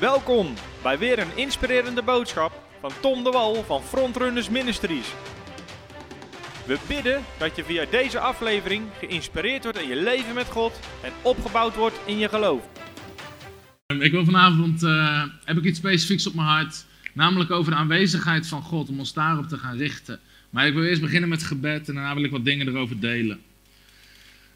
Welkom bij weer een inspirerende boodschap van Tom de Wal van Frontrunners Ministries. We bidden dat je via deze aflevering geïnspireerd wordt in je leven met God en opgebouwd wordt in je geloof. Ik wil vanavond, uh, heb ik iets specifieks op mijn hart, namelijk over de aanwezigheid van God, om ons daarop te gaan richten. Maar ik wil eerst beginnen met gebed en daarna wil ik wat dingen erover delen.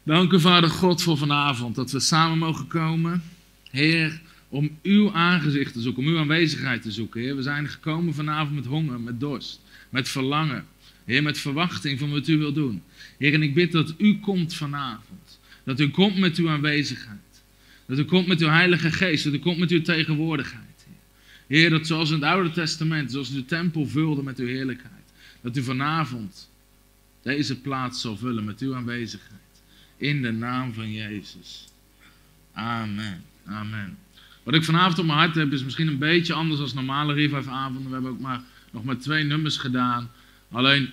Dank u Vader God voor vanavond, dat we samen mogen komen. Heer, om uw aangezicht te zoeken, om uw aanwezigheid te zoeken. Heer, we zijn gekomen vanavond met honger, met dorst, met verlangen. Heer, met verwachting van wat u wil doen. Heer, en ik bid dat u komt vanavond. Dat u komt met uw aanwezigheid. Dat u komt met uw Heilige Geest. Dat u komt met uw tegenwoordigheid. Heer, dat zoals in het Oude Testament, zoals u de tempel vulde met uw heerlijkheid. Dat u vanavond deze plaats zal vullen met uw aanwezigheid. In de naam van Jezus. Amen. Amen. Wat ik vanavond op mijn hart heb is misschien een beetje anders dan normale revive-avonden. We hebben ook maar, nog maar twee nummers gedaan. Alleen,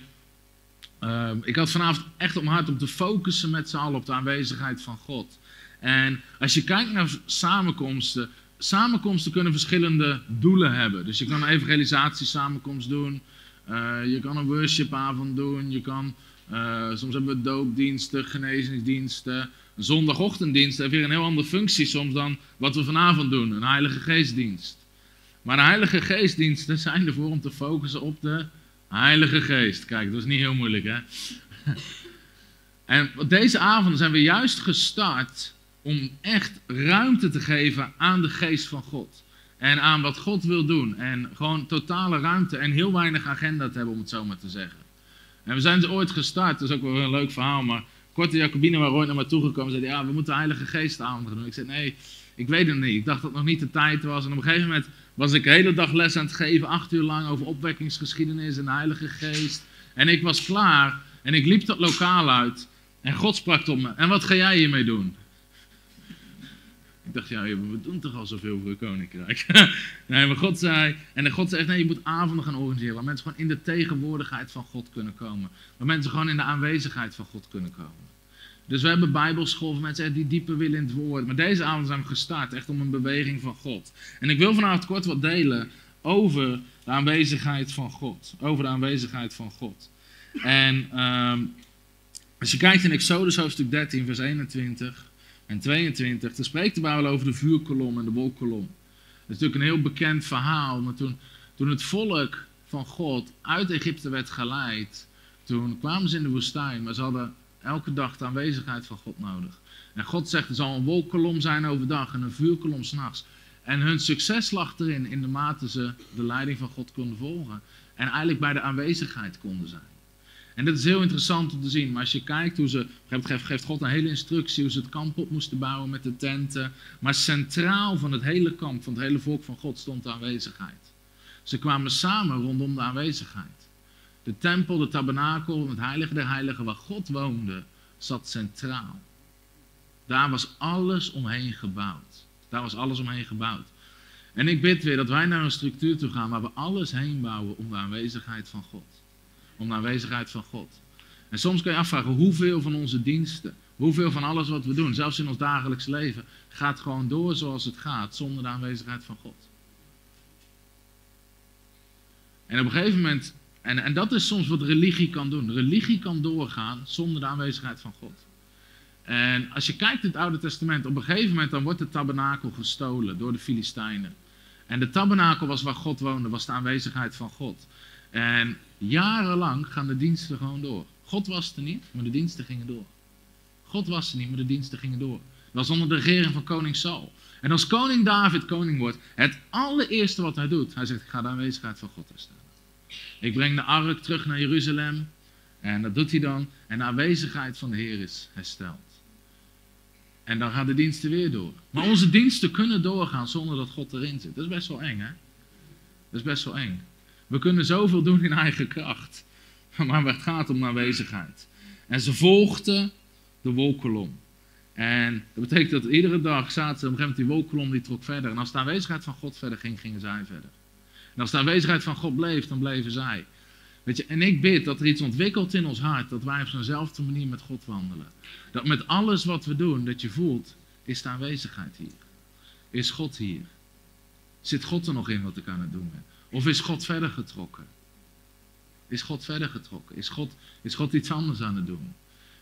uh, ik had vanavond echt op mijn hart om te focussen met z'n allen op de aanwezigheid van God. En als je kijkt naar samenkomsten, samenkomsten kunnen verschillende doelen hebben. Dus je kan een evangelisatiesamenkomst doen, uh, je kan een worshipavond doen, je kan, uh, soms hebben we doopdiensten, genezingsdiensten. Zondagochtenddienst heeft weer een heel andere functie soms dan wat we vanavond doen, een heilige geestdienst. Maar de heilige geestdiensten zijn ervoor om te focussen op de heilige geest. Kijk, dat is niet heel moeilijk hè. En deze avond zijn we juist gestart om echt ruimte te geven aan de geest van God. En aan wat God wil doen. En gewoon totale ruimte en heel weinig agenda te hebben, om het zo maar te zeggen. En we zijn ooit gestart, dat is ook wel een leuk verhaal, maar korte Jacobine waar ooit naar me toegekomen zei, ja, we moeten de Heilige Geest doen. Ik zei, nee, ik weet het niet. Ik dacht dat het nog niet de tijd was. En op een gegeven moment was ik de hele dag les aan het geven, acht uur lang, over opwekkingsgeschiedenis en de Heilige Geest. En ik was klaar en ik liep dat lokaal uit. En God sprak tot me, en wat ga jij hiermee doen? Ik dacht, ja, we doen toch al zoveel voor het koninkrijk. nee, maar God zei, en God zei, nee, je moet avonden gaan organiseren, waar mensen gewoon in de tegenwoordigheid van God kunnen komen. Waar mensen gewoon in de aanwezigheid van God kunnen komen. Dus we hebben bijbelschool voor mensen die dieper willen in het woord. Maar deze avond zijn we gestart, echt om een beweging van God. En ik wil vanavond kort wat delen over de aanwezigheid van God. Over de aanwezigheid van God. En um, als je kijkt in Exodus hoofdstuk 13, vers 21 en 22, dan spreekt de Bijbel over de vuurkolom en de wolkolom. Dat is natuurlijk een heel bekend verhaal, maar toen, toen het volk van God uit Egypte werd geleid, toen kwamen ze in de woestijn, maar ze hadden elke dag de aanwezigheid van God nodig. En God zegt, er zal een wolkolom zijn overdag en een vuurkolom s'nachts. En hun succes lag erin, in de mate ze de leiding van God konden volgen. En eigenlijk bij de aanwezigheid konden zijn. En dat is heel interessant om te zien. Maar als je kijkt hoe ze. geeft God een hele instructie hoe ze het kamp op moesten bouwen met de tenten. Maar centraal van het hele kamp, van het hele volk van God, stond de aanwezigheid. Ze kwamen samen rondom de aanwezigheid. De tempel, de tabernakel, het heilige der heiligen waar God woonde, zat centraal. Daar was alles omheen gebouwd. Daar was alles omheen gebouwd. En ik bid weer dat wij naar een structuur toe gaan waar we alles heen bouwen om de aanwezigheid van God om de aanwezigheid van God. En soms kun je afvragen hoeveel van onze diensten, hoeveel van alles wat we doen, zelfs in ons dagelijks leven, gaat gewoon door zoals het gaat zonder de aanwezigheid van God. En op een gegeven moment, en, en dat is soms wat religie kan doen. Religie kan doorgaan zonder de aanwezigheid van God. En als je kijkt in het Oude Testament, op een gegeven moment dan wordt de tabernakel gestolen door de Filistijnen. En de tabernakel was waar God woonde, was de aanwezigheid van God. En jarenlang gaan de diensten gewoon door. God was er niet, maar de diensten gingen door. God was er niet, maar de diensten gingen door. Dat was onder de regering van koning Saul. En als koning David koning wordt, het allereerste wat hij doet, hij zegt, ik ga de aanwezigheid van God herstellen. Ik breng de ark terug naar Jeruzalem. En dat doet hij dan. En de aanwezigheid van de Heer is hersteld. En dan gaan de diensten weer door. Maar onze diensten kunnen doorgaan zonder dat God erin zit. Dat is best wel eng, hè? Dat is best wel eng. We kunnen zoveel doen in eigen kracht. Maar het gaat om aanwezigheid. En ze volgden de wolkolom. En dat betekent dat iedere dag zaten ze op een gegeven moment die wolkolom die trok verder. En als de aanwezigheid van God verder ging, gingen zij verder. En als de aanwezigheid van God bleef, dan bleven zij. Weet je, en ik bid dat er iets ontwikkelt in ons hart, dat wij op zo'nzelfde manier met God wandelen. Dat met alles wat we doen, dat je voelt, is de aanwezigheid hier. Is God hier. Zit God er nog in wat ik aan het doen ben? Of is God verder getrokken? Is God verder getrokken? Is God, is God iets anders aan het doen?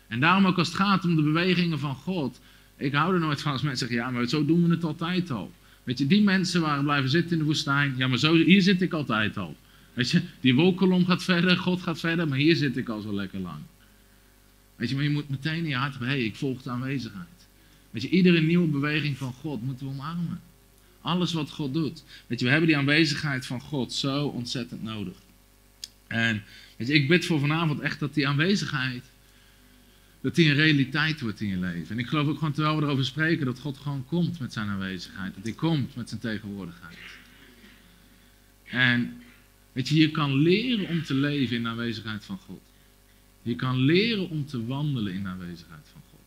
En daarom ook als het gaat om de bewegingen van God. Ik hou er nooit van als mensen zeggen, ja, maar zo doen we het altijd al. Weet je, die mensen waren blijven zitten in de woestijn. Ja, maar zo, hier zit ik altijd al. Weet je, die wolkolom gaat verder, God gaat verder, maar hier zit ik al zo lekker lang. Weet je, maar je moet meteen in je hart hebben, hé, hey, ik volg de aanwezigheid. Weet je, iedere nieuwe beweging van God moeten we omarmen. Alles wat God doet. Weet je, we hebben die aanwezigheid van God zo ontzettend nodig. En weet je, ik bid voor vanavond echt dat die aanwezigheid, dat die een realiteit wordt in je leven. En ik geloof ook gewoon terwijl we erover spreken, dat God gewoon komt met zijn aanwezigheid. Dat hij komt met zijn tegenwoordigheid. En weet je, je kan leren om te leven in de aanwezigheid van God. Je kan leren om te wandelen in de aanwezigheid van God.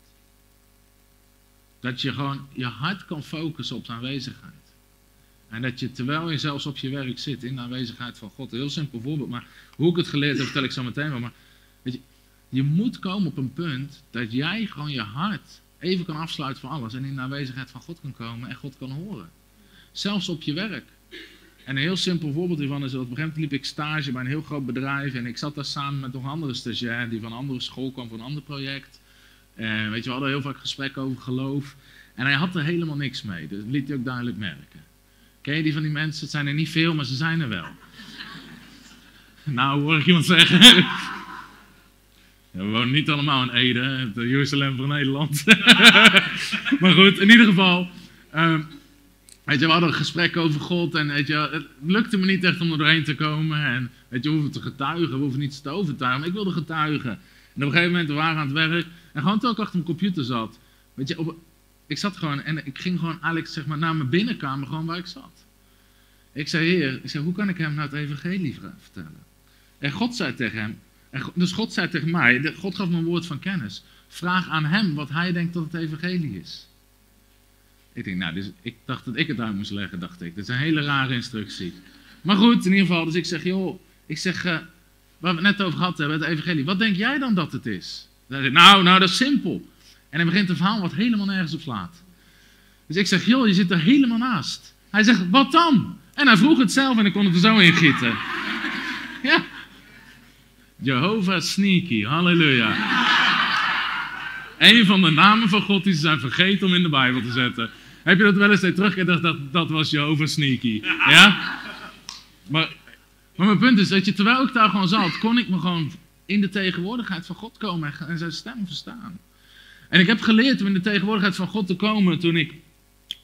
Dat je gewoon je hart kan focussen op de aanwezigheid. En dat je terwijl je zelfs op je werk zit in de aanwezigheid van God. Een heel simpel voorbeeld, maar hoe ik het geleerd heb, vertel ik zo meteen wel. Maar weet je, je moet komen op een punt dat jij gewoon je hart even kan afsluiten van alles. En in de aanwezigheid van God kan komen en God kan horen. Zelfs op je werk. En een heel simpel voorbeeld hiervan is dat op een gegeven moment liep ik stage bij een heel groot bedrijf. En ik zat daar samen met nog een andere stagiair die van een andere school kwam voor een ander project. Weet je, we hadden heel vaak gesprekken over geloof. En hij had er helemaal niks mee. Dat liet hij ook duidelijk merken. Ken je die van die mensen? Het zijn er niet veel, maar ze zijn er wel. nou, hoor ik iemand zeggen. We wonen niet allemaal in Ede, het Jeruzalem van Nederland. maar goed, in ieder geval. Um, weet je, we hadden een gesprek over God en weet je, het lukte me niet echt om er doorheen te komen. En weet je, we hoeven te getuigen, we hoeven niets te overtuigen. Maar ik wilde getuigen. En op een gegeven moment we waren aan het werk. En gewoon toen ik achter mijn computer zat. Weet je, ik zat gewoon en ik ging gewoon eigenlijk zeg maar, naar mijn binnenkamer, gewoon waar ik zat. Ik zei, heer, ik zei, hoe kan ik hem nou het evangelie vertellen? En God zei tegen hem, en dus God zei tegen mij, God gaf me een woord van kennis. Vraag aan hem wat hij denkt dat het evangelie is. Ik denk, nou, dus ik dacht dat ik het uit moest leggen, dacht ik. Dit is een hele rare instructie. Maar goed, in ieder geval, dus ik zeg, joh, ik zeg, uh, waar we het net over gehad hebben, het evangelie. Wat denk jij dan dat het is? Dan zeg ik, nou, nou, dat is simpel. En hij begint een verhaal wat helemaal nergens op slaat. Dus ik zeg, joh, je zit er helemaal naast. Hij zegt, wat dan? En hij vroeg het zelf en ik kon het er zo in gieten. Jehovah Sneaky, halleluja. Een van de namen van God die ze zijn vergeten om in de Bijbel te zetten. Heb je dat wel eens teruggedacht dat dat was Jehovah Sneaky? Ja? Maar, maar mijn punt is, dat je, terwijl ik daar gewoon zat, kon ik me gewoon in de tegenwoordigheid van God komen en zijn stem verstaan. En ik heb geleerd om in de tegenwoordigheid van God te komen toen ik,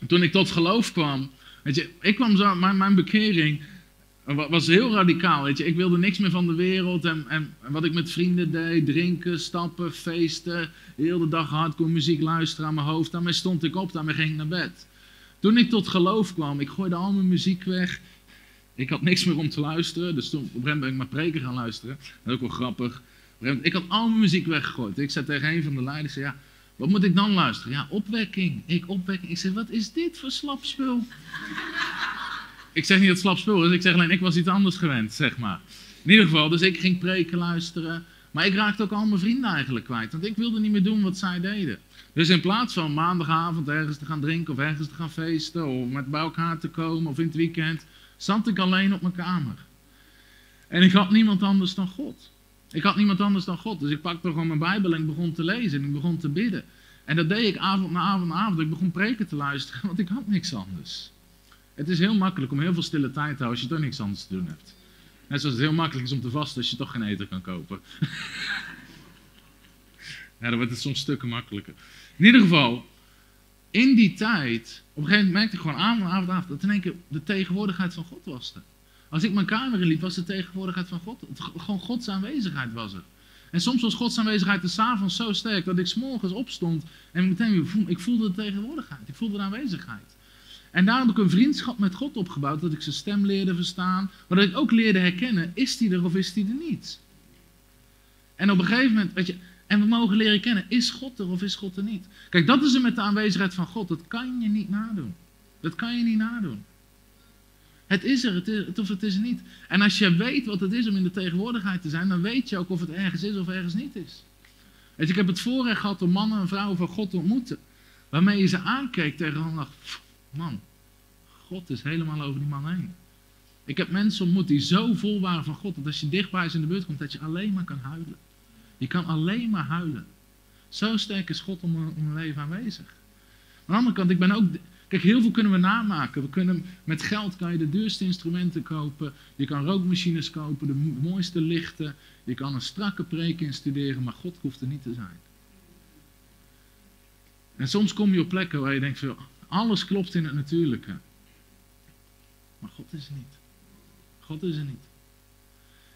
toen ik tot geloof kwam. Weet je, ik kwam zo, mijn, mijn bekering was heel radicaal. Weet je. Ik wilde niks meer van de wereld. En, en, wat ik met vrienden deed, drinken, stappen, feesten. Heel de dag hardcore muziek luisteren aan mijn hoofd. Daarmee stond ik op, daarmee ging ik naar bed. Toen ik tot geloof kwam, ik gooide al mijn muziek weg. Ik had niks meer om te luisteren. Dus toen op een gegeven moment ben ik maar preken gaan luisteren. Dat is ook wel grappig. Ik had al mijn muziek weggegooid. Ik zei tegen een van de leiders, ja, wat moet ik dan luisteren? Ja, opwekking. Ik opwekking. Ik zei, wat is dit voor slapspul? Ik zeg niet dat het slapspul is, ik zeg alleen, ik was iets anders gewend, zeg maar. In ieder geval, dus ik ging preken luisteren. Maar ik raakte ook al mijn vrienden eigenlijk kwijt. Want ik wilde niet meer doen wat zij deden. Dus in plaats van maandagavond ergens te gaan drinken of ergens te gaan feesten of met bij elkaar te komen of in het weekend, zat ik alleen op mijn kamer. En ik had niemand anders dan God. Ik had niemand anders dan God. Dus ik pakte gewoon mijn Bijbel en ik begon te lezen en ik begon te bidden. En dat deed ik avond na avond na avond. Ik begon preken te luisteren, want ik had niks anders. Het is heel makkelijk om heel veel stille tijd te houden als je toch niks anders te doen hebt. Net zoals het heel makkelijk is om te vasten als je toch geen eten kan kopen. ja, dan wordt het soms stukken makkelijker. In ieder geval, in die tijd, op een gegeven moment merkte ik gewoon avond, avond, avond, dat in één keer de tegenwoordigheid van God was er. Als ik mijn kamer inliep, was de tegenwoordigheid van God. Gewoon Gods aanwezigheid was er. En soms was Gods aanwezigheid de avonds zo sterk dat ik s'morgens opstond en meteen ik voelde de tegenwoordigheid. Ik voelde de aanwezigheid. En daar heb ik een vriendschap met God opgebouwd, dat ik zijn stem leerde verstaan, maar dat ik ook leerde herkennen, is die er of is die er niet? En op een gegeven moment, weet je, en we mogen leren kennen, is God er of is God er niet? Kijk, dat is er met de aanwezigheid van God, dat kan je niet nadoen. Dat kan je niet nadoen. Het is er, het of het is er niet. En als je weet wat het is om in de tegenwoordigheid te zijn, dan weet je ook of het ergens is of ergens niet is. Weet je, ik heb het voorrecht gehad om mannen en vrouwen van God te ontmoeten. Waarmee je ze aankeek tegen en dacht, man, God is helemaal over die man heen. Ik heb mensen ontmoet die zo vol waren van God, dat als je dichtbij ze in de buurt komt, dat je alleen maar kan huilen. Je kan alleen maar huilen. Zo sterk is God om, om een leven aanwezig. Aan de andere kant, ik ben ook. Kijk, heel veel kunnen we namaken. We kunnen, met geld kan je de duurste instrumenten kopen. Je kan rookmachines kopen, de mooiste lichten. Je kan een strakke preek instuderen, maar God hoeft er niet te zijn. En soms kom je op plekken waar je denkt: alles klopt in het natuurlijke. Maar God is er niet. God is er niet.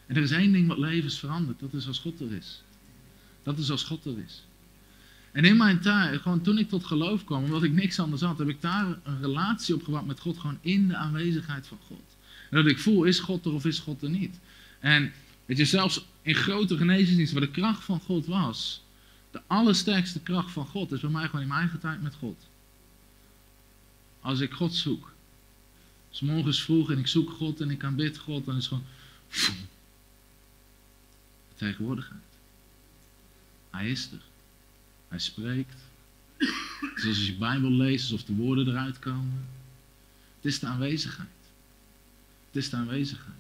En er is één ding wat levens verandert. Dat is als God er is. Dat is als God er is. En in mijn tijd, gewoon toen ik tot geloof kwam, omdat ik niks anders had, heb ik daar een relatie opgebouwd met God, gewoon in de aanwezigheid van God. En dat ik voel, is God er of is God er niet? En weet je, zelfs in grote genezingsdiensten, waar de kracht van God was, de allersterkste kracht van God is bij mij gewoon in mijn eigen tijd met God. Als ik God zoek. S morgens vroeg en ik zoek God en ik aanbid God, dan is het gewoon tegenwoordigheid. Hij is er. Hij spreekt. Zoals als je Bijbel leest, alsof de woorden eruit komen. Het is de aanwezigheid. Het is de aanwezigheid.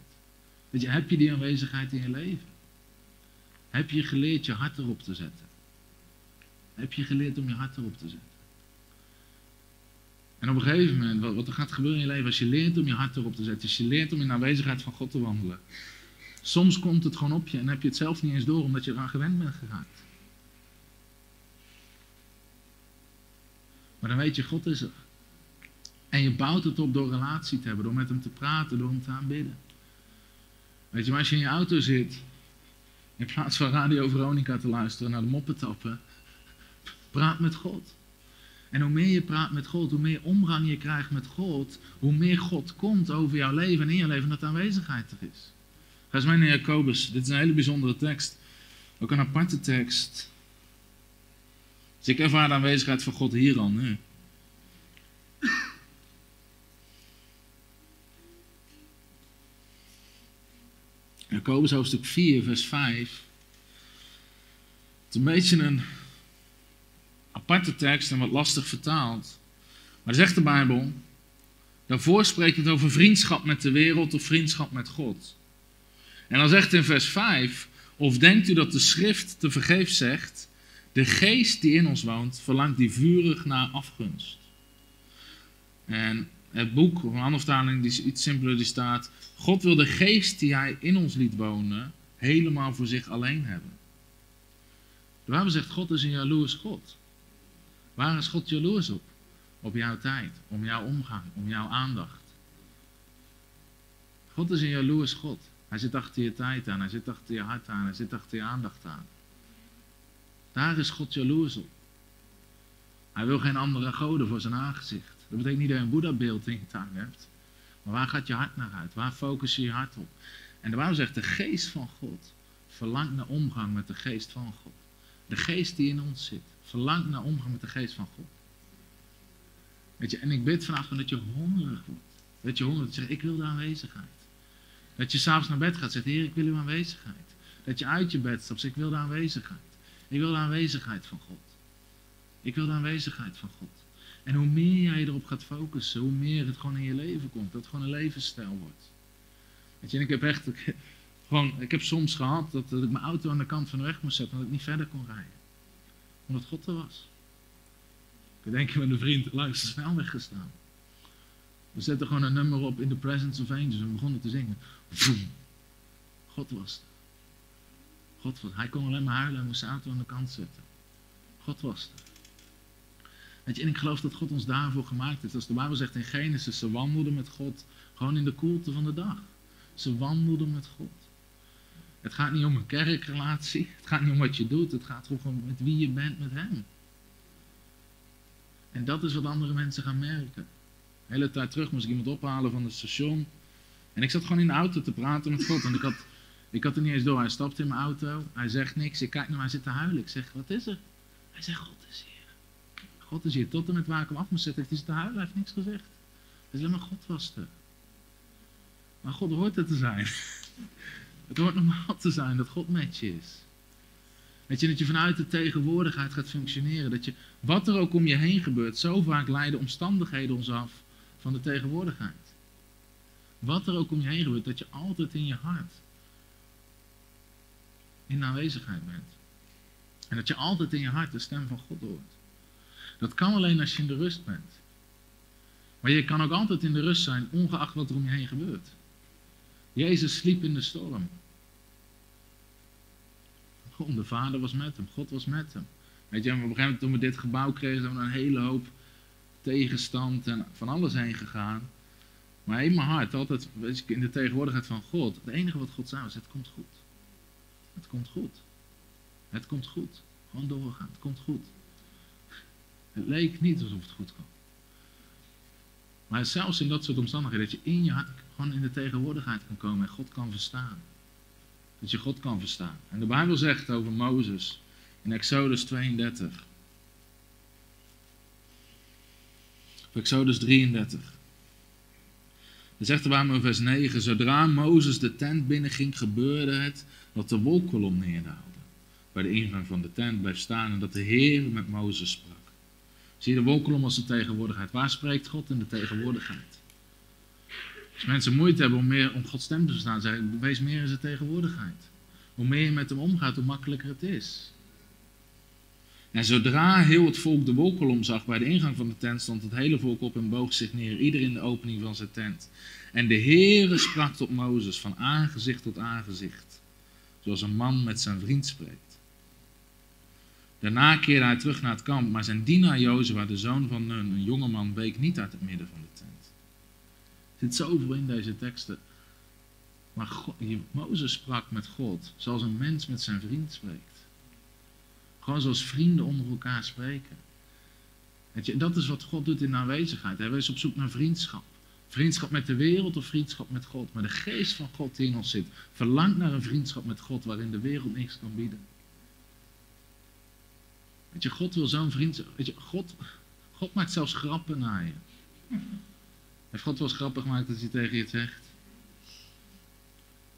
Weet je, heb je die aanwezigheid in je leven? Heb je geleerd je hart erop te zetten? Heb je geleerd om je hart erop te zetten? En op een gegeven moment, wat, wat er gaat gebeuren in je leven, als je leert om je hart erop te zetten, als je leert om in de aanwezigheid van God te wandelen, soms komt het gewoon op je en heb je het zelf niet eens door, omdat je eraan gewend bent geraakt. Maar dan weet je, God is er. En je bouwt het op door relatie te hebben, door met hem te praten, door hem te aanbidden. Weet je, maar als je in je auto zit, in plaats van Radio Veronica te luisteren naar de moppetappen, praat met God. En hoe meer je praat met God, hoe meer omgang je krijgt met God, hoe meer God komt over jouw leven en in je leven, dat aanwezigheid er is. Ga eens mee naar Jacobus. Dit is een hele bijzondere tekst. Ook een aparte tekst. Dus ik ervaar de aanwezigheid van God hier al nu. Jacobus hoofdstuk 4, vers 5. Het is een beetje een aparte tekst en wat lastig vertaald. Maar zegt de Bijbel, daarvoor spreekt het over vriendschap met de wereld of vriendschap met God. En dan zegt in vers 5, of denkt u dat de schrift te vergeef zegt, de geest die in ons woont, verlangt die vurig naar afgunst. En het boek, of een andere die is iets simpeler, die staat, God wil de geest die hij in ons liet wonen, helemaal voor zich alleen hebben. De Bijbel zegt, God is een jaloers God. Waar is God jaloers op? Op jouw tijd, om jouw omgang, om jouw aandacht. God is een jaloers God. Hij zit achter je tijd aan, hij zit achter je hart aan, hij zit achter je aandacht aan. Daar is God jaloers op. Hij wil geen andere goden voor zijn aangezicht. Dat betekent niet dat je een Boeddha-beeld in je tuin hebt. Maar waar gaat je hart naar uit? Waar focus je je hart op? En de Bijbel zegt, de geest van God verlangt naar omgang met de geest van God. De geest die in ons zit, verlangt naar omgang met de geest van God. Weet je, en ik bid vanavond dat je hongerig wordt. Dat je hongerig zegt, ik wil de aanwezigheid. Dat je s'avonds naar bed gaat, zegt, Heer, ik wil uw aanwezigheid. Dat je uit je bed stapt, zegt, ik wil de aanwezigheid. Ik wil de aanwezigheid van God. Ik wil de aanwezigheid van God. En hoe meer jij erop gaat focussen, hoe meer het gewoon in je leven komt. Dat het gewoon een levensstijl wordt. Weet je, en ik heb echt, gewoon, ik heb soms gehad dat, ik mijn auto aan de kant van de weg moest zetten, omdat ik niet verder kon rijden. Omdat God er was. Ik denk met een vriend langs de snelweg gestaan. We zetten gewoon een nummer op in the presence of angels en we begonnen te zingen. God was er. God was, hij kon alleen maar huilen en moest zijn auto aan de kant zetten. God was er. Weet je, en ik geloof dat God ons daarvoor gemaakt heeft. Als de Bijbel zegt in Genesis, ze wandelden met God gewoon in de koelte van de dag. Ze wandelden met God. Het gaat niet om een kerkrelatie. Het gaat niet om wat je doet. Het gaat gewoon met wie je bent met Hem. En dat is wat andere mensen gaan merken. De hele tijd terug moest ik iemand ophalen van het station. En ik zat gewoon in de auto te praten met God. En ik had, ik had er niet eens door. Hij stapt in mijn auto. Hij zegt niks. Ik kijk naar hem. Hij zit te huilen. Ik zeg, wat is er? Hij zegt, God is hier. God is hier. Tot en met waar ik hem af moest zetten, heeft hij te huilen. Hij heeft niks gezegd. Hij alleen maar God was er. Maar God hoort er te zijn. Het hoort normaal te zijn dat God met je is. Weet je, dat je vanuit de tegenwoordigheid gaat functioneren. Dat je, wat er ook om je heen gebeurt, zo vaak leiden omstandigheden ons af van de tegenwoordigheid. Wat er ook om je heen gebeurt, dat je altijd in je hart in aanwezigheid bent. En dat je altijd in je hart de stem van God hoort. Dat kan alleen als je in de rust bent. Maar je kan ook altijd in de rust zijn, ongeacht wat er om je heen gebeurt. Jezus sliep in de storm. De Vader was met hem, God was met hem. Weet je, op een gegeven moment toen we dit gebouw kregen, zijn we een hele hoop tegenstand en van alles heen gegaan. Maar in mijn hart, altijd weet je, in de tegenwoordigheid van God, het enige wat God zei was, het komt goed. Het komt goed. Het komt goed. Gewoon doorgaan, het komt goed. Het leek niet alsof het goed kwam. Maar zelfs in dat soort omstandigheden, dat je in je hart gewoon in de tegenwoordigheid kan komen en God kan verstaan. Dat je God kan verstaan. En de Bijbel zegt over Mozes in Exodus 32. Of Exodus 33. Dan zegt de Bijbel in vers 9: Zodra Mozes de tent binnenging, gebeurde het dat de wolkolom neerdaalde. Bij de ingang van de tent bleef staan en dat de Heer met Mozes sprak. Zie je de wolkolom als de tegenwoordigheid. Waar spreekt God in de tegenwoordigheid? Als mensen moeite hebben om, meer, om Gods stem te verstaan, zeg wees meer in zijn tegenwoordigheid. Hoe meer je met hem omgaat, hoe makkelijker het is. En zodra heel het volk de wolkolom zag bij de ingang van de tent, stond het hele volk op en boog zich neer, ieder in de opening van zijn tent. En de Heere sprak tot Mozes van aangezicht tot aangezicht, zoals een man met zijn vriend spreekt. Daarna keerde hij terug naar het kamp, maar zijn dienaar Jozua, de zoon van een jongeman, week niet uit het midden van zit zoveel in deze teksten. Maar God, Mozes sprak met God zoals een mens met zijn vriend spreekt. Gewoon zoals vrienden onder elkaar spreken. Weet je, dat is wat God doet in aanwezigheid. Hij is op zoek naar vriendschap. Vriendschap met de wereld of vriendschap met God. Maar de geest van God die in ons zit, verlangt naar een vriendschap met God waarin de wereld niks kan bieden. Weet je, God wil zo'n vriendschap. Weet je, God, God maakt zelfs grappen naar je. Heeft God wel eens grappig gemaakt dat hij tegen je zegt?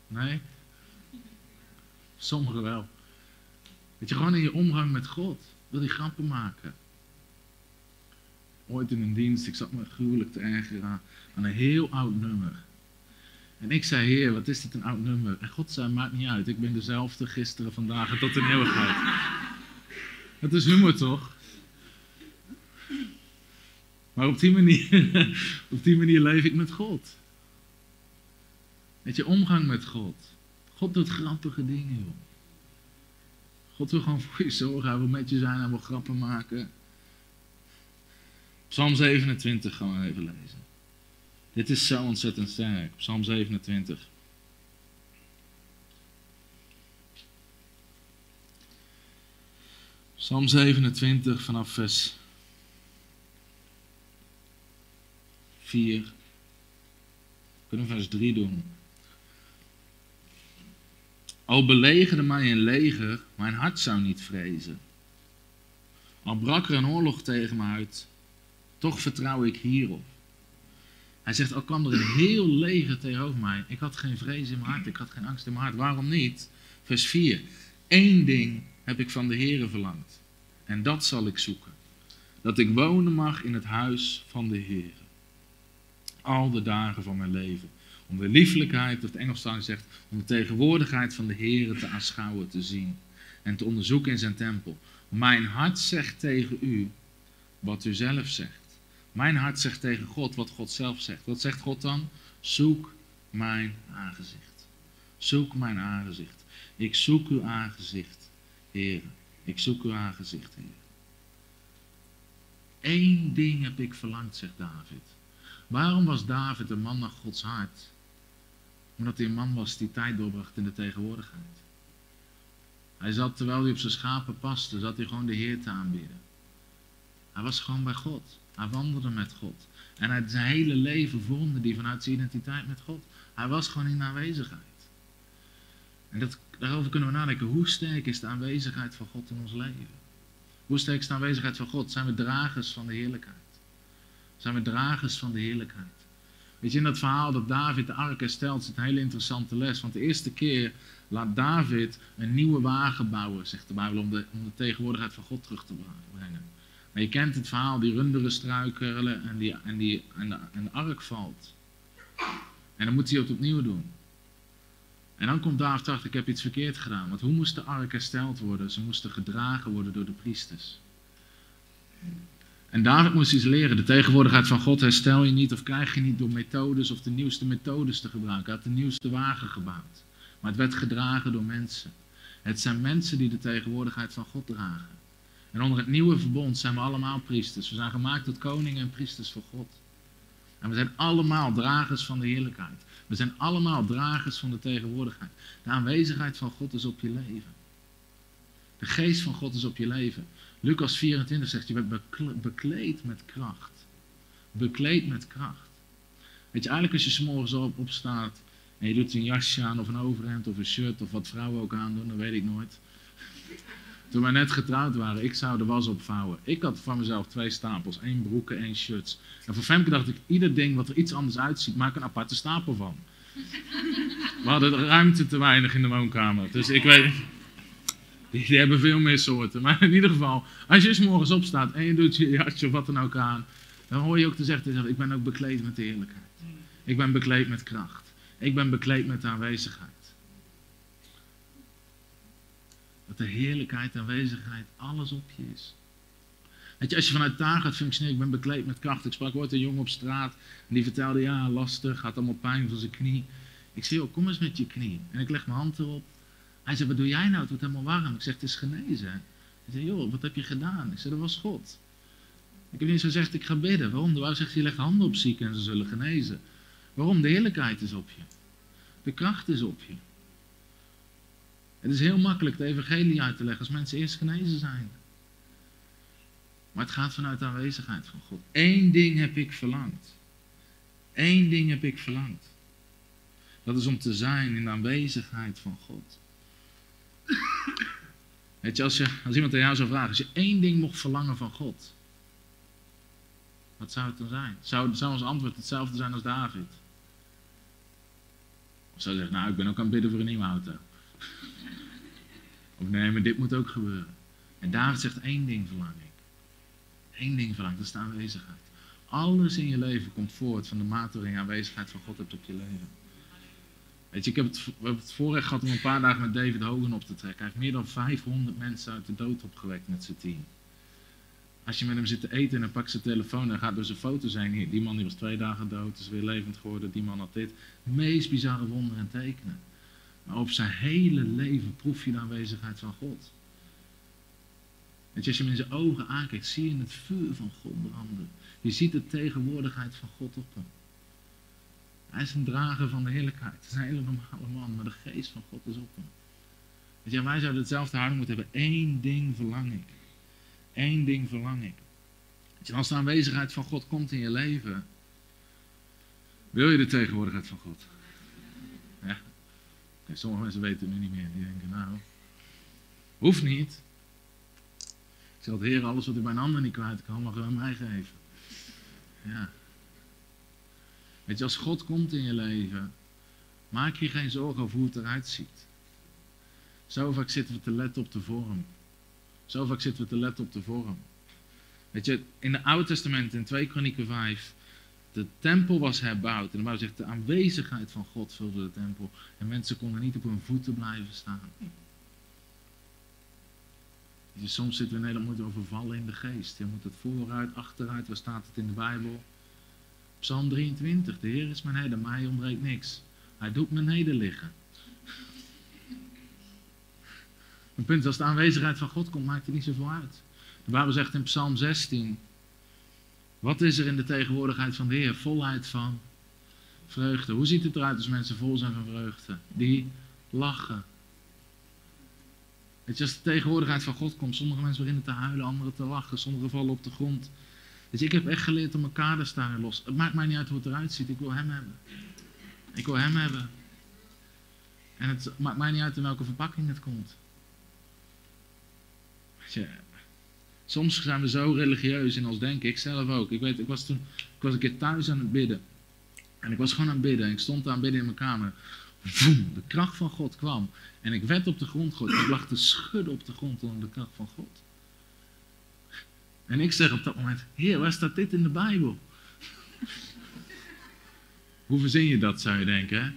Nee? Sommigen wel. Weet je, gewoon in je omgang met God wil hij grappen maken. Ooit in een dienst, ik zat me gruwelijk te ergeren aan, een heel oud nummer. En ik zei, heer, wat is dit een oud nummer? En God zei, maakt niet uit, ik ben dezelfde gisteren, vandaag en tot in eeuwigheid. Dat is humor toch? Maar op die manier, op die manier leef ik met God. Weet je, omgang met God. God doet grappige dingen, joh. God wil gewoon voor je zorgen. Hij wil met je zijn. Hij wil grappen maken. Psalm 27 gaan we even lezen. Dit is zo ontzettend sterk. Psalm 27. Psalm 27 vanaf vers 4. We kunnen vers 3 doen. Al belegerde mij een leger, mijn hart zou niet vrezen. Al brak er een oorlog tegen me uit, toch vertrouw ik hierop. Hij zegt, al kwam er een heel leger tegenover mij, ik had geen vrees in mijn hart, ik had geen angst in mijn hart. Waarom niet? Vers 4. Eén ding heb ik van de Heere verlangd, en dat zal ik zoeken. Dat ik wonen mag in het huis van de Heere. Al de dagen van mijn leven om de liefelijkheid, of het Engelstaan zegt, om de tegenwoordigheid van de Heer te aanschouwen, te zien en te onderzoeken in zijn tempel. Mijn hart zegt tegen u wat u zelf zegt. Mijn hart zegt tegen God wat God zelf zegt. Wat zegt God dan? Zoek mijn aangezicht. Zoek mijn aangezicht. Ik zoek uw aangezicht, Heer. Ik zoek uw aangezicht, Heer. Eén ding heb ik verlangd, zegt David. Waarom was David een man naar Gods hart? Omdat hij een man was die tijd doorbracht in de tegenwoordigheid. Hij zat, terwijl hij op zijn schapen paste, zat hij gewoon de Heer te aanbidden. Hij was gewoon bij God. Hij wandelde met God. En hij, zijn hele leven vormde die vanuit zijn identiteit met God. Hij was gewoon in aanwezigheid. En dat, daarover kunnen we nadenken. Hoe sterk is de aanwezigheid van God in ons leven? Hoe sterk is de aanwezigheid van God? Zijn we dragers van de heerlijkheid? Zijn we dragers van de heerlijkheid? Weet je, in dat verhaal dat David de ark herstelt, zit een hele interessante les. Want de eerste keer laat David een nieuwe wagen bouwen, zegt de Bijbel, om de, om de tegenwoordigheid van God terug te brengen. Maar je kent het verhaal, die runderen struikelen en, die, en, die, en, de, en de ark valt. En dan moet hij het opnieuw doen. En dan komt David achter, ik heb iets verkeerd gedaan. Want hoe moest de ark hersteld worden? Ze moesten gedragen worden door de priesters. En David moest iets leren. De tegenwoordigheid van God herstel je niet of krijg je niet door methodes of de nieuwste methodes te gebruiken. Hij had de nieuwste wagen gebouwd. Maar het werd gedragen door mensen. Het zijn mensen die de tegenwoordigheid van God dragen. En onder het nieuwe verbond zijn we allemaal priesters. We zijn gemaakt tot koningen en priesters voor God. En we zijn allemaal dragers van de heerlijkheid. We zijn allemaal dragers van de tegenwoordigheid. De aanwezigheid van God is op je leven. De geest van God is op je leven. Lucas 24 zegt, je bent bekleed met kracht. Bekleed met kracht. Weet je, eigenlijk als je s'morgens op, opstaat en je doet een jasje aan of een overhemd of een shirt of wat vrouwen ook aandoen, dat weet ik nooit. Toen wij net getrouwd waren, ik zou de was opvouwen. Ik had van mezelf twee stapels, één broeken, één shirts. En voor Femke dacht ik, ieder ding wat er iets anders uitziet, maak een aparte stapel van. We hadden ruimte te weinig in de woonkamer. Dus ik weet, die, hebben veel meer soorten. Maar in ieder geval, als je s morgens opstaat en je doet je jasje of wat dan ook aan, dan hoor je ook te zeggen, ik ben ook bekleed met de heerlijkheid. Ik ben bekleed met kracht. Ik ben bekleed met aanwezigheid. Dat de heerlijkheid, aanwezigheid, alles op je is. Weet je, als je vanuit daar gaat functioneren, ik ben bekleed met kracht. Ik sprak ooit een jongen op straat en die vertelde, ja, lastig, had allemaal pijn van zijn knie. Ik zei, kom eens met je knie. En ik leg mijn hand erop. Hij zei, wat doe jij nou? Het wordt helemaal warm. Ik zeg, het is genezen. Hij zei, joh, wat heb je gedaan? Ik zei, dat was God. Ik heb niet zo gezegd, ik ga bidden. Waarom? Wou zegt, je legt handen op zieken en ze zullen genezen. Waarom? De heerlijkheid is op je. De kracht is op je. Het is heel makkelijk de evangelie uit te leggen als mensen eerst genezen zijn. Maar het gaat vanuit de aanwezigheid van God. Eén ding heb ik verlangd. Eén ding heb ik verlangd. Dat is om te zijn in de aanwezigheid van God. Weet je, als, je, als iemand aan jou zou vragen, als je één ding mocht verlangen van God, wat zou het dan zijn? Zou, zou ons antwoord hetzelfde zijn als David? Of zou je zeggen, nou, ik ben ook aan het bidden voor een nieuwe auto. Of nee, maar dit moet ook gebeuren. En David zegt één ding verlang ik. Eén ding verlang, dat is de aanwezigheid. Alles in je leven komt voort van de mate aanwezigheid van God hebt op je leven. Weet je, ik heb het, we hebben het voorrecht gehad om een paar dagen met David Hogan op te trekken. Hij heeft meer dan 500 mensen uit de dood opgewekt met zijn team. Als je met hem zit te eten en dan pakt zijn telefoon en gaat door zijn foto zijn. Hier, die man die was twee dagen dood, is weer levend geworden. Die man had dit. Meest bizarre wonderen en tekenen. Maar op zijn hele leven proef je de aanwezigheid van God. Weet je, als je hem in zijn ogen aankijkt, zie je het vuur van God branden. Je ziet de tegenwoordigheid van God op hem. Hij is een drager van de heerlijkheid. Het is een hele normale man, maar de geest van God is op hem. Weet je, wij zouden hetzelfde houding moeten hebben. Eén ding verlang ik. Eén ding verlang ik. Als de aanwezigheid van God komt in je leven, wil je de tegenwoordigheid van God? Ja. sommige mensen weten het nu niet meer. Die denken, nou, hoeft niet. Ik zeg, Heer, alles wat ik bij een ander niet kwijt kan, mag u aan mij geven. Ja. Weet je, als God komt in je leven, maak je geen zorgen over hoe het eruit ziet. Zo vaak zitten we te letten op de vorm. Zo vaak zitten we te letten op de vorm. Weet je, in het Oude Testament, in 2 Kronieken 5, de tempel was herbouwd. En de Bijbel zegt, de aanwezigheid van God vulde de tempel. En mensen konden niet op hun voeten blijven staan. Soms zitten we in Nederland moeten overvallen in de geest. Je moet het vooruit, achteruit, waar staat het in de Bijbel? Psalm 23, de Heer is mijn herder, mij ontbreekt niks. Hij doet me nederliggen. Een punt, als de aanwezigheid van God komt, maakt het niet zoveel uit. De Bijbel zegt in Psalm 16, wat is er in de tegenwoordigheid van de Heer? Volheid van vreugde. Hoe ziet het eruit als mensen vol zijn van vreugde? Die lachen. Weet je, als de tegenwoordigheid van God komt, sommige mensen beginnen te huilen, anderen te lachen, sommigen vallen op de grond. Dus ik heb echt geleerd om mijn kaders daarin los. Het maakt mij niet uit hoe het eruit ziet, ik wil hem hebben. Ik wil hem hebben. En het maakt mij niet uit in welke verpakking het komt. Soms zijn we zo religieus in ons denken, ik zelf ook. Ik weet, ik was toen, ik was een keer thuis aan het bidden. En ik was gewoon aan het bidden. Ik stond aan het bidden in mijn kamer. De kracht van God kwam. En ik werd op de grond gegooid. Ik lag te schudden op de grond onder de kracht van God. En ik zeg op dat moment, Heer, waar staat dit in de Bijbel? Hoe verzin je dat, zou je denken, hè?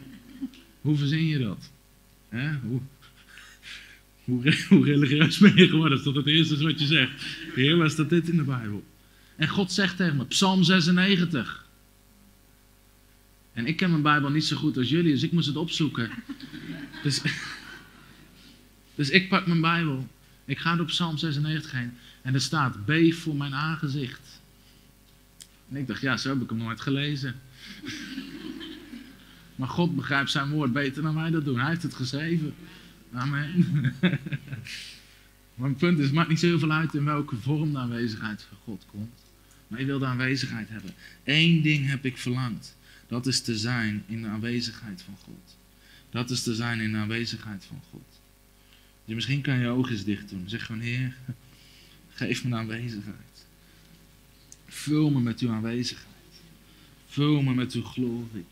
Hoe verzin je dat? Hè? Hoe, hoe, hoe religieus ben je geworden? Dat is toch het eerste wat je zegt. Heer, waar staat dit in de Bijbel? En God zegt tegen me, Psalm 96. En ik ken mijn Bijbel niet zo goed als jullie, dus ik moest het opzoeken. Dus, dus ik pak mijn Bijbel. Ik ga door Psalm 96 heen. En er staat, beef voor mijn aangezicht. En ik dacht, ja, zo heb ik hem nooit gelezen. Maar God begrijpt zijn woord beter dan wij dat doen. Hij heeft het geschreven. Amen. Het punt is, het maakt niet zoveel uit in welke vorm de aanwezigheid van God komt. Maar je wil de aanwezigheid hebben. Eén ding heb ik verlangd. Dat is te zijn in de aanwezigheid van God. Dat is te zijn in de aanwezigheid van God. Misschien kan je je ogen eens dicht doen. Zeg gewoon, Heer, geef me aanwezigheid. Vul me met uw aanwezigheid. Vul me met uw glorie.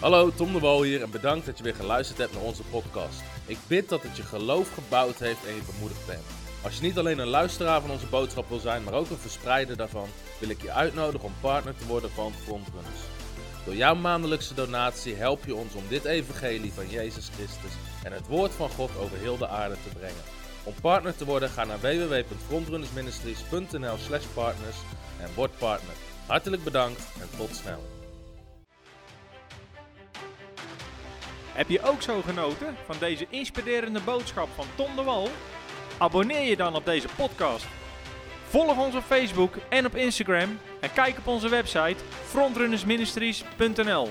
Hallo, Tom de Wol hier en bedankt dat je weer geluisterd hebt naar onze podcast. Ik bid dat het je geloof gebouwd heeft en je bemoedigd bent. Als je niet alleen een luisteraar van onze boodschap wil zijn, maar ook een verspreider daarvan, wil ik je uitnodigen om partner te worden van Frontrunners. Door jouw maandelijkse donatie help je ons om dit evangelie van Jezus Christus en het woord van God over heel de aarde te brengen. Om partner te worden, ga naar www.frontrunnersministries.nl slash partners en word partner. Hartelijk bedankt en tot snel. Heb je ook zo genoten van deze inspirerende boodschap van Tom de Wal? Abonneer je dan op deze podcast. Volg ons op Facebook en op Instagram en kijk op onze website frontrunnersministries.nl.